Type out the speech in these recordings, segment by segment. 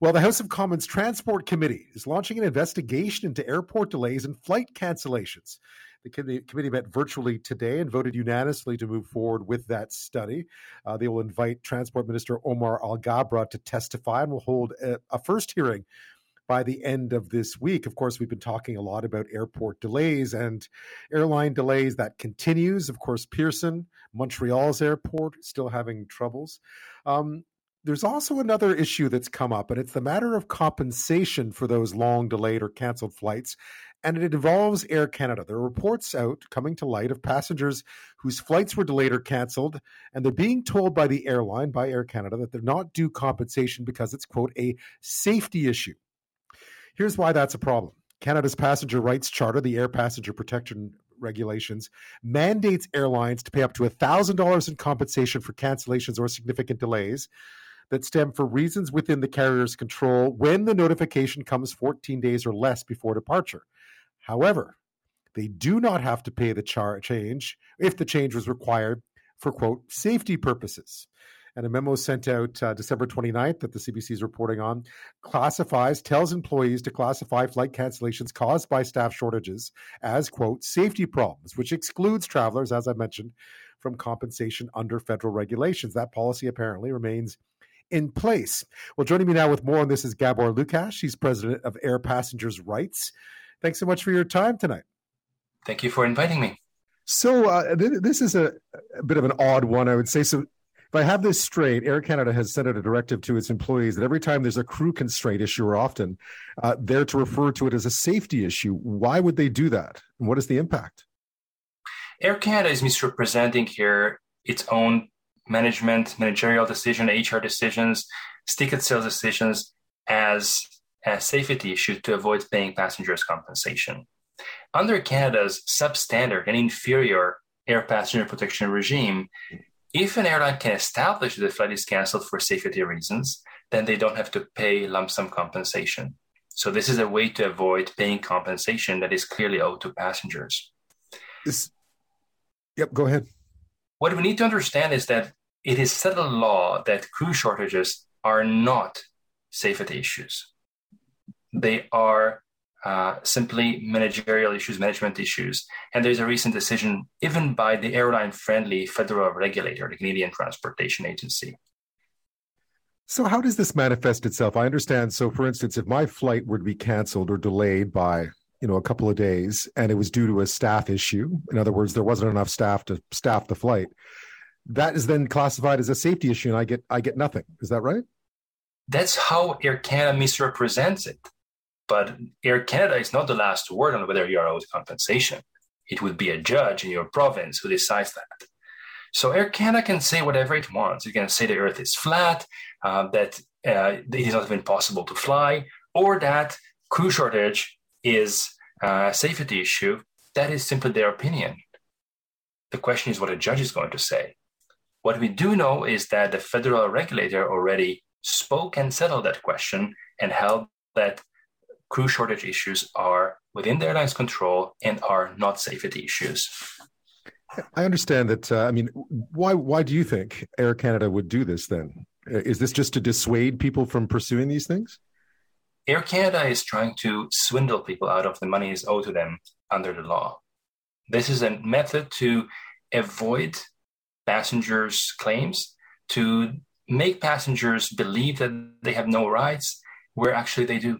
Well, the House of Commons Transport Committee is launching an investigation into airport delays and flight cancellations. The committee met virtually today and voted unanimously to move forward with that study. Uh, they will invite Transport Minister Omar Alghabra to testify and will hold a, a first hearing by the end of this week. Of course, we've been talking a lot about airport delays and airline delays. That continues. Of course, Pearson, Montreal's airport, still having troubles. Um, there's also another issue that's come up, and it's the matter of compensation for those long delayed or canceled flights. And it involves Air Canada. There are reports out coming to light of passengers whose flights were delayed or canceled, and they're being told by the airline, by Air Canada, that they're not due compensation because it's, quote, a safety issue. Here's why that's a problem. Canada's Passenger Rights Charter, the Air Passenger Protection regulations mandates airlines to pay up to $1,000 in compensation for cancellations or significant delays that stem for reasons within the carrier's control when the notification comes 14 days or less before departure. However, they do not have to pay the char- change if the change was required for quote safety purposes. And a memo sent out uh, December 29th that the CBC is reporting on classifies, tells employees to classify flight cancellations caused by staff shortages as, quote, safety problems, which excludes travelers, as I mentioned, from compensation under federal regulations. That policy apparently remains in place. Well, joining me now with more on this is Gabor Lukacs. He's president of Air Passengers Rights. Thanks so much for your time tonight. Thank you for inviting me. So, uh, th- this is a, a, bit of an odd one, I would say. So, if I have this straight, Air Canada has sent out a directive to its employees that every time there's a crew constraint issue, or often, uh, they're to refer to it as a safety issue. Why would they do that? And what is the impact? Air Canada is misrepresenting here its own management, managerial decision, HR decisions, ticket sales decisions as a safety issue to avoid paying passengers compensation. Under Canada's substandard and inferior air passenger protection regime, if an airline can establish that the flight is canceled for safety reasons, then they don't have to pay lump sum compensation. So this is a way to avoid paying compensation that is clearly owed to passengers. This, yep, go ahead. What we need to understand is that it is settled law that crew shortages are not safety issues. They are uh, simply managerial issues, management issues. And there's a recent decision, even by the airline friendly federal regulator, the Canadian Transportation Agency. So, how does this manifest itself? I understand. So, for instance, if my flight were to be canceled or delayed by you know a couple of days and it was due to a staff issue in other words there wasn't enough staff to staff the flight that is then classified as a safety issue and i get i get nothing. Is that right? That's how air canada misrepresents it. But air canada is not the last word on whether you are owed compensation. It would be a judge in your province who decides that. So air canada can say whatever it wants. It can say the earth is flat uh, that uh, it is not even possible to fly or that crew shortage is a safety issue, that is simply their opinion. The question is what a judge is going to say. What we do know is that the federal regulator already spoke and settled that question and held that crew shortage issues are within the airline's control and are not safety issues. I understand that. Uh, I mean, why why do you think Air Canada would do this then? Is this just to dissuade people from pursuing these things? Air Canada is trying to swindle people out of the money is owed to them under the law. This is a method to avoid passengers' claims, to make passengers believe that they have no rights where actually they do.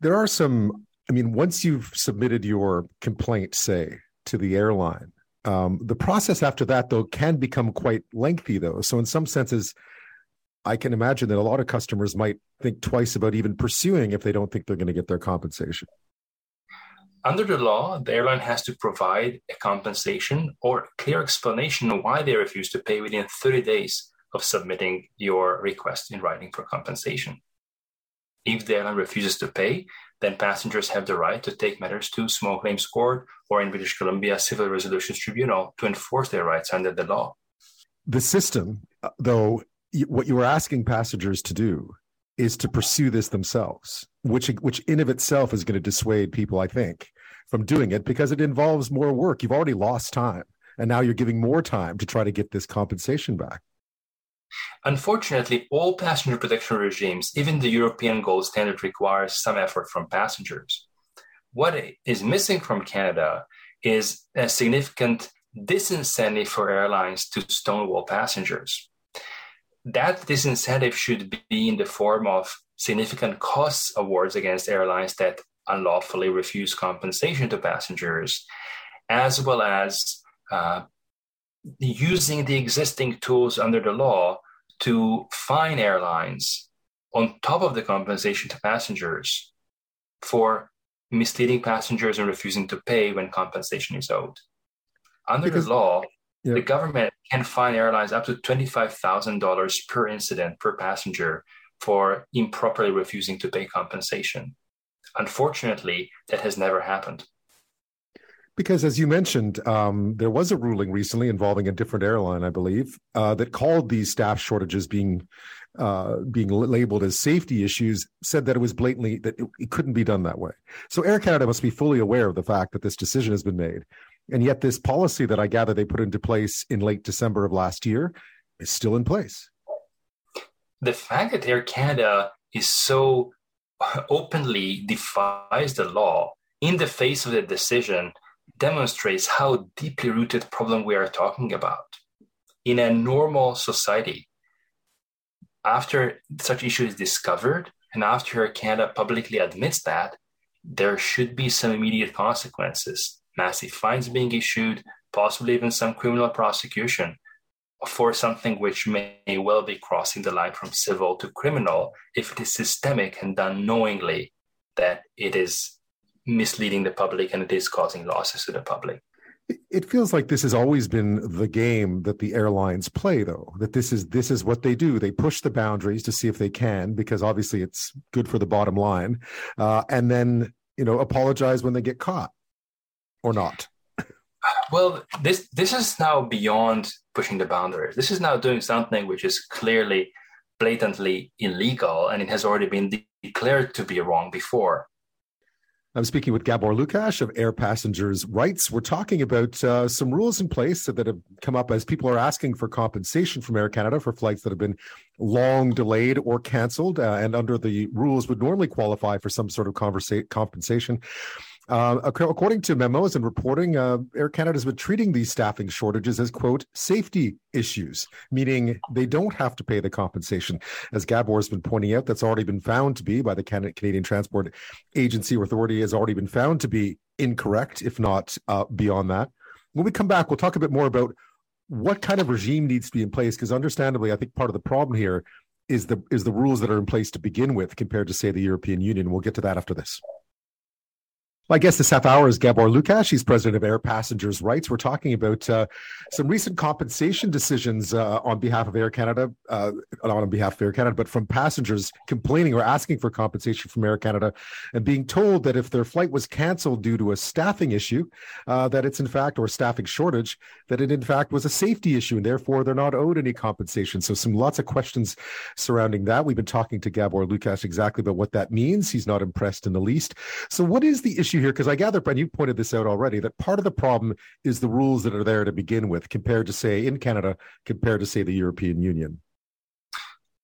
There are some, I mean, once you've submitted your complaint, say, to the airline, um, the process after that, though, can become quite lengthy, though. So, in some senses, I can imagine that a lot of customers might think twice about even pursuing if they don't think they're going to get their compensation. Under the law, the airline has to provide a compensation or clear explanation why they refuse to pay within 30 days of submitting your request in writing for compensation. If the airline refuses to pay, then passengers have the right to take matters to small claims court or in British Columbia civil resolutions tribunal to enforce their rights under the law. The system, though, what you are asking passengers to do is to pursue this themselves, which which in of itself is going to dissuade people, I think, from doing it because it involves more work. You've already lost time, and now you're giving more time to try to get this compensation back. Unfortunately, all passenger protection regimes, even the European gold standard, requires some effort from passengers. What is missing from Canada is a significant disincentive for airlines to stonewall passengers. That disincentive should be in the form of significant costs awards against airlines that unlawfully refuse compensation to passengers, as well as uh, using the existing tools under the law to fine airlines on top of the compensation to passengers for misleading passengers and refusing to pay when compensation is owed. Under because, the law, yeah. the government can fine airlines up to $25,000 per incident per passenger for improperly refusing to pay compensation. Unfortunately, that has never happened. Because, as you mentioned, um, there was a ruling recently involving a different airline, I believe, uh, that called these staff shortages being uh, being labeled as safety issues. Said that it was blatantly that it, it couldn't be done that way. So, Air Canada must be fully aware of the fact that this decision has been made, and yet this policy that I gather they put into place in late December of last year is still in place. The fact that Air Canada is so openly defies the law in the face of the decision demonstrates how deeply rooted problem we are talking about. In a normal society, after such issue is discovered and after Canada publicly admits that, there should be some immediate consequences, massive fines being issued, possibly even some criminal prosecution for something which may well be crossing the line from civil to criminal if it is systemic and done knowingly that it is misleading the public and it is causing losses to the public. It feels like this has always been the game that the airlines play, though. That this is this is what they do. They push the boundaries to see if they can, because obviously it's good for the bottom line, uh, and then you know apologize when they get caught, or not. Well, this this is now beyond pushing the boundaries. This is now doing something which is clearly, blatantly illegal, and it has already been de- declared to be wrong before. I'm speaking with Gabor Lukacs of Air Passengers Rights. We're talking about uh, some rules in place that have come up as people are asking for compensation from Air Canada for flights that have been long delayed or canceled, uh, and under the rules would normally qualify for some sort of conversa- compensation. Uh, according to memos and reporting, uh, Air Canada has been treating these staffing shortages as, quote, safety issues, meaning they don't have to pay the compensation. As Gabor has been pointing out, that's already been found to be by the Canadian Transport Agency or Authority, has already been found to be incorrect, if not uh, beyond that. When we come back, we'll talk a bit more about what kind of regime needs to be in place, because understandably, I think part of the problem here is the is the rules that are in place to begin with compared to say the European Union. We'll get to that after this. My guest this half hour is Gabor Lukacs. He's president of Air Passengers Rights. We're talking about uh, some recent compensation decisions uh, on behalf of Air Canada, uh, not on behalf of Air Canada, but from passengers complaining or asking for compensation from Air Canada and being told that if their flight was canceled due to a staffing issue, uh, that it's in fact, or staffing shortage, that it in fact was a safety issue and therefore they're not owed any compensation. So, some lots of questions surrounding that. We've been talking to Gabor Lukacs exactly about what that means. He's not impressed in the least. So, what is the issue? Here because I gather, and you pointed this out already, that part of the problem is the rules that are there to begin with, compared to say in Canada, compared to say the European Union.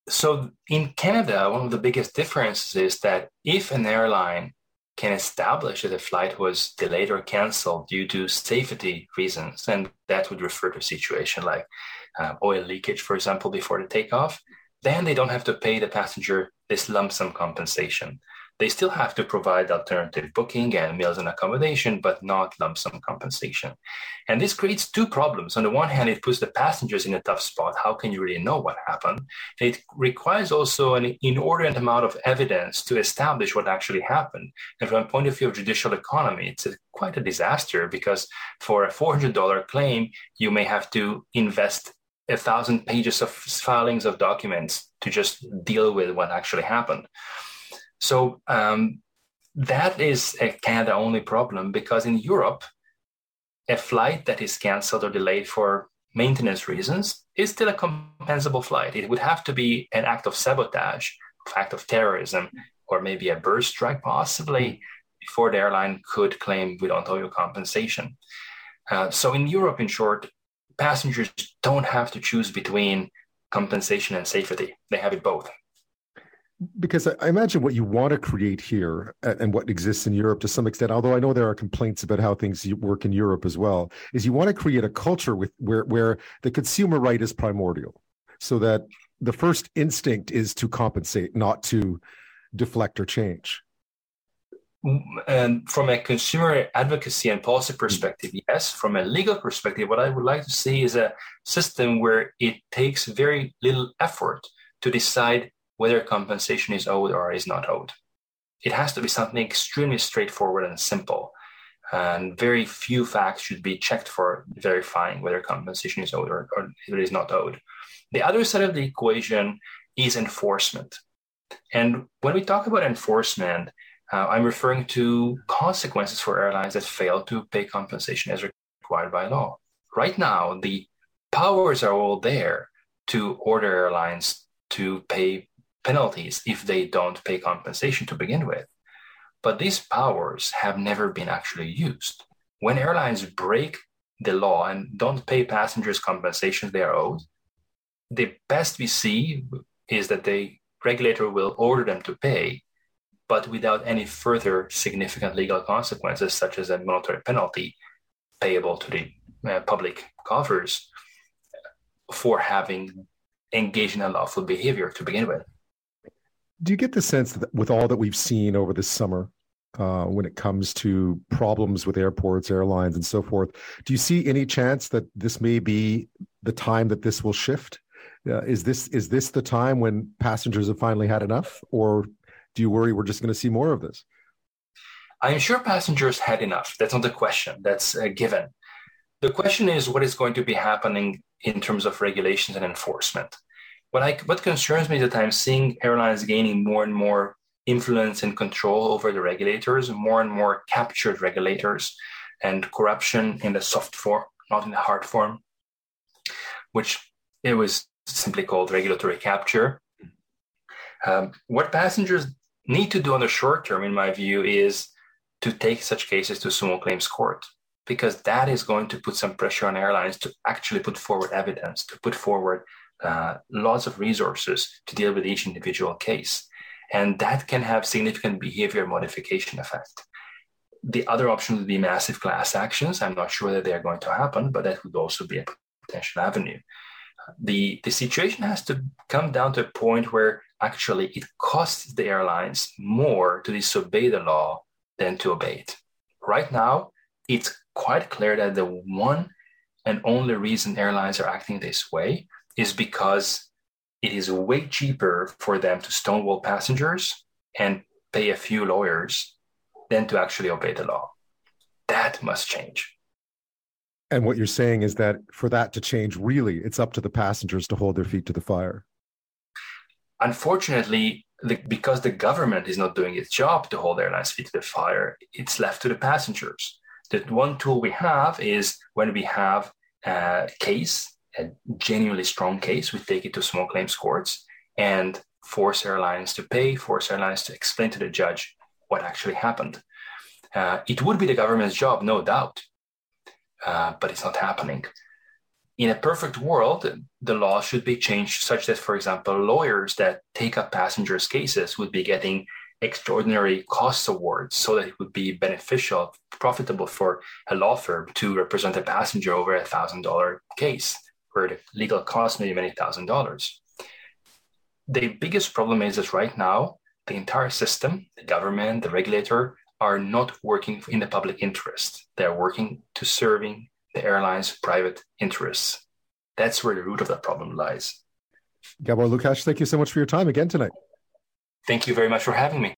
So in Canada, one of the biggest differences is that if an airline can establish that a flight was delayed or canceled due to safety reasons, and that would refer to a situation like uh, oil leakage, for example, before the takeoff, then they don't have to pay the passenger this lump sum compensation. They still have to provide alternative booking and meals and accommodation, but not lump sum compensation. And this creates two problems. On the one hand, it puts the passengers in a tough spot. How can you really know what happened? It requires also an inordinate amount of evidence to establish what actually happened. And from a point of view of judicial economy, it's a, quite a disaster because for a $400 claim, you may have to invest a thousand pages of filings of documents to just deal with what actually happened. So um, that is a Canada only problem because in Europe, a flight that is canceled or delayed for maintenance reasons is still a compensable flight. It would have to be an act of sabotage, act of terrorism, or maybe a bird strike, possibly, before the airline could claim we don't owe you compensation. Uh, so in Europe, in short, passengers don't have to choose between compensation and safety. They have it both. Because I imagine what you want to create here and what exists in Europe to some extent, although I know there are complaints about how things work in Europe as well, is you want to create a culture with where where the consumer right is primordial, so that the first instinct is to compensate, not to deflect or change. Mm, and from a consumer advocacy and policy mm. perspective, yes. From a legal perspective, what I would like to see is a system where it takes very little effort to decide whether compensation is owed or is not owed. It has to be something extremely straightforward and simple. And very few facts should be checked for verifying whether compensation is owed or, or it is not owed. The other side of the equation is enforcement. And when we talk about enforcement, uh, I'm referring to consequences for airlines that fail to pay compensation as required by law. Right now, the powers are all there to order airlines to pay penalties if they don't pay compensation to begin with. But these powers have never been actually used. When airlines break the law and don't pay passengers compensation they are owed, the best we see is that the regulator will order them to pay, but without any further significant legal consequences, such as a monetary penalty payable to the uh, public coffers for having engaged in unlawful behavior to begin with. Do you get the sense that with all that we've seen over this summer, uh, when it comes to problems with airports, airlines, and so forth. Do you see any chance that this may be the time that this will shift? Uh, is this is this the time when passengers have finally had enough, or do you worry we're just going to see more of this? I'm sure passengers had enough. That's not the question. That's a given. The question is what is going to be happening in terms of regulations and enforcement. What I what concerns me is that I'm seeing airlines gaining more and more influence and control over the regulators, more and more captured regulators, and corruption in the soft form, not in the hard form, which it was simply called regulatory capture. Um, what passengers need to do on the short term, in my view, is to take such cases to small claims court because that is going to put some pressure on airlines to actually put forward evidence, to put forward uh, lots of resources to deal with each individual case. And that can have significant behavior modification effect. The other option would be massive class actions. I'm not sure that they are going to happen, but that would also be a potential avenue the, the situation has to come down to a point where actually it costs the airlines more to disobey the law than to obey it. Right now, it's quite clear that the one and only reason airlines are acting this way is mm. because it is way cheaper for them to stonewall passengers and pay a few lawyers than to actually obey the law. That must change. And what you're saying is that for that to change, really, it's up to the passengers to hold their feet to the fire. Unfortunately, the, because the government is not doing its job to hold airlines' feet to the fire, it's left to the passengers. The one tool we have is when we have a case, a genuinely strong case, we take it to small claims courts and force airlines to pay, force airlines to explain to the judge what actually happened. Uh, it would be the government's job, no doubt, uh, but it's not happening. In a perfect world, the law should be changed such that, for example, lawyers that take up passengers' cases would be getting extraordinary cost awards so that it would be beneficial, profitable for a law firm to represent a passenger over a thousand dollar case where the legal cost may be many thousand dollars. The biggest problem is that right now, the entire system, the government, the regulator, are not working in the public interest. They're working to serving the airline's private interests. That's where the root of that problem lies. Gabor Lukács, thank you so much for your time again tonight. Thank you very much for having me.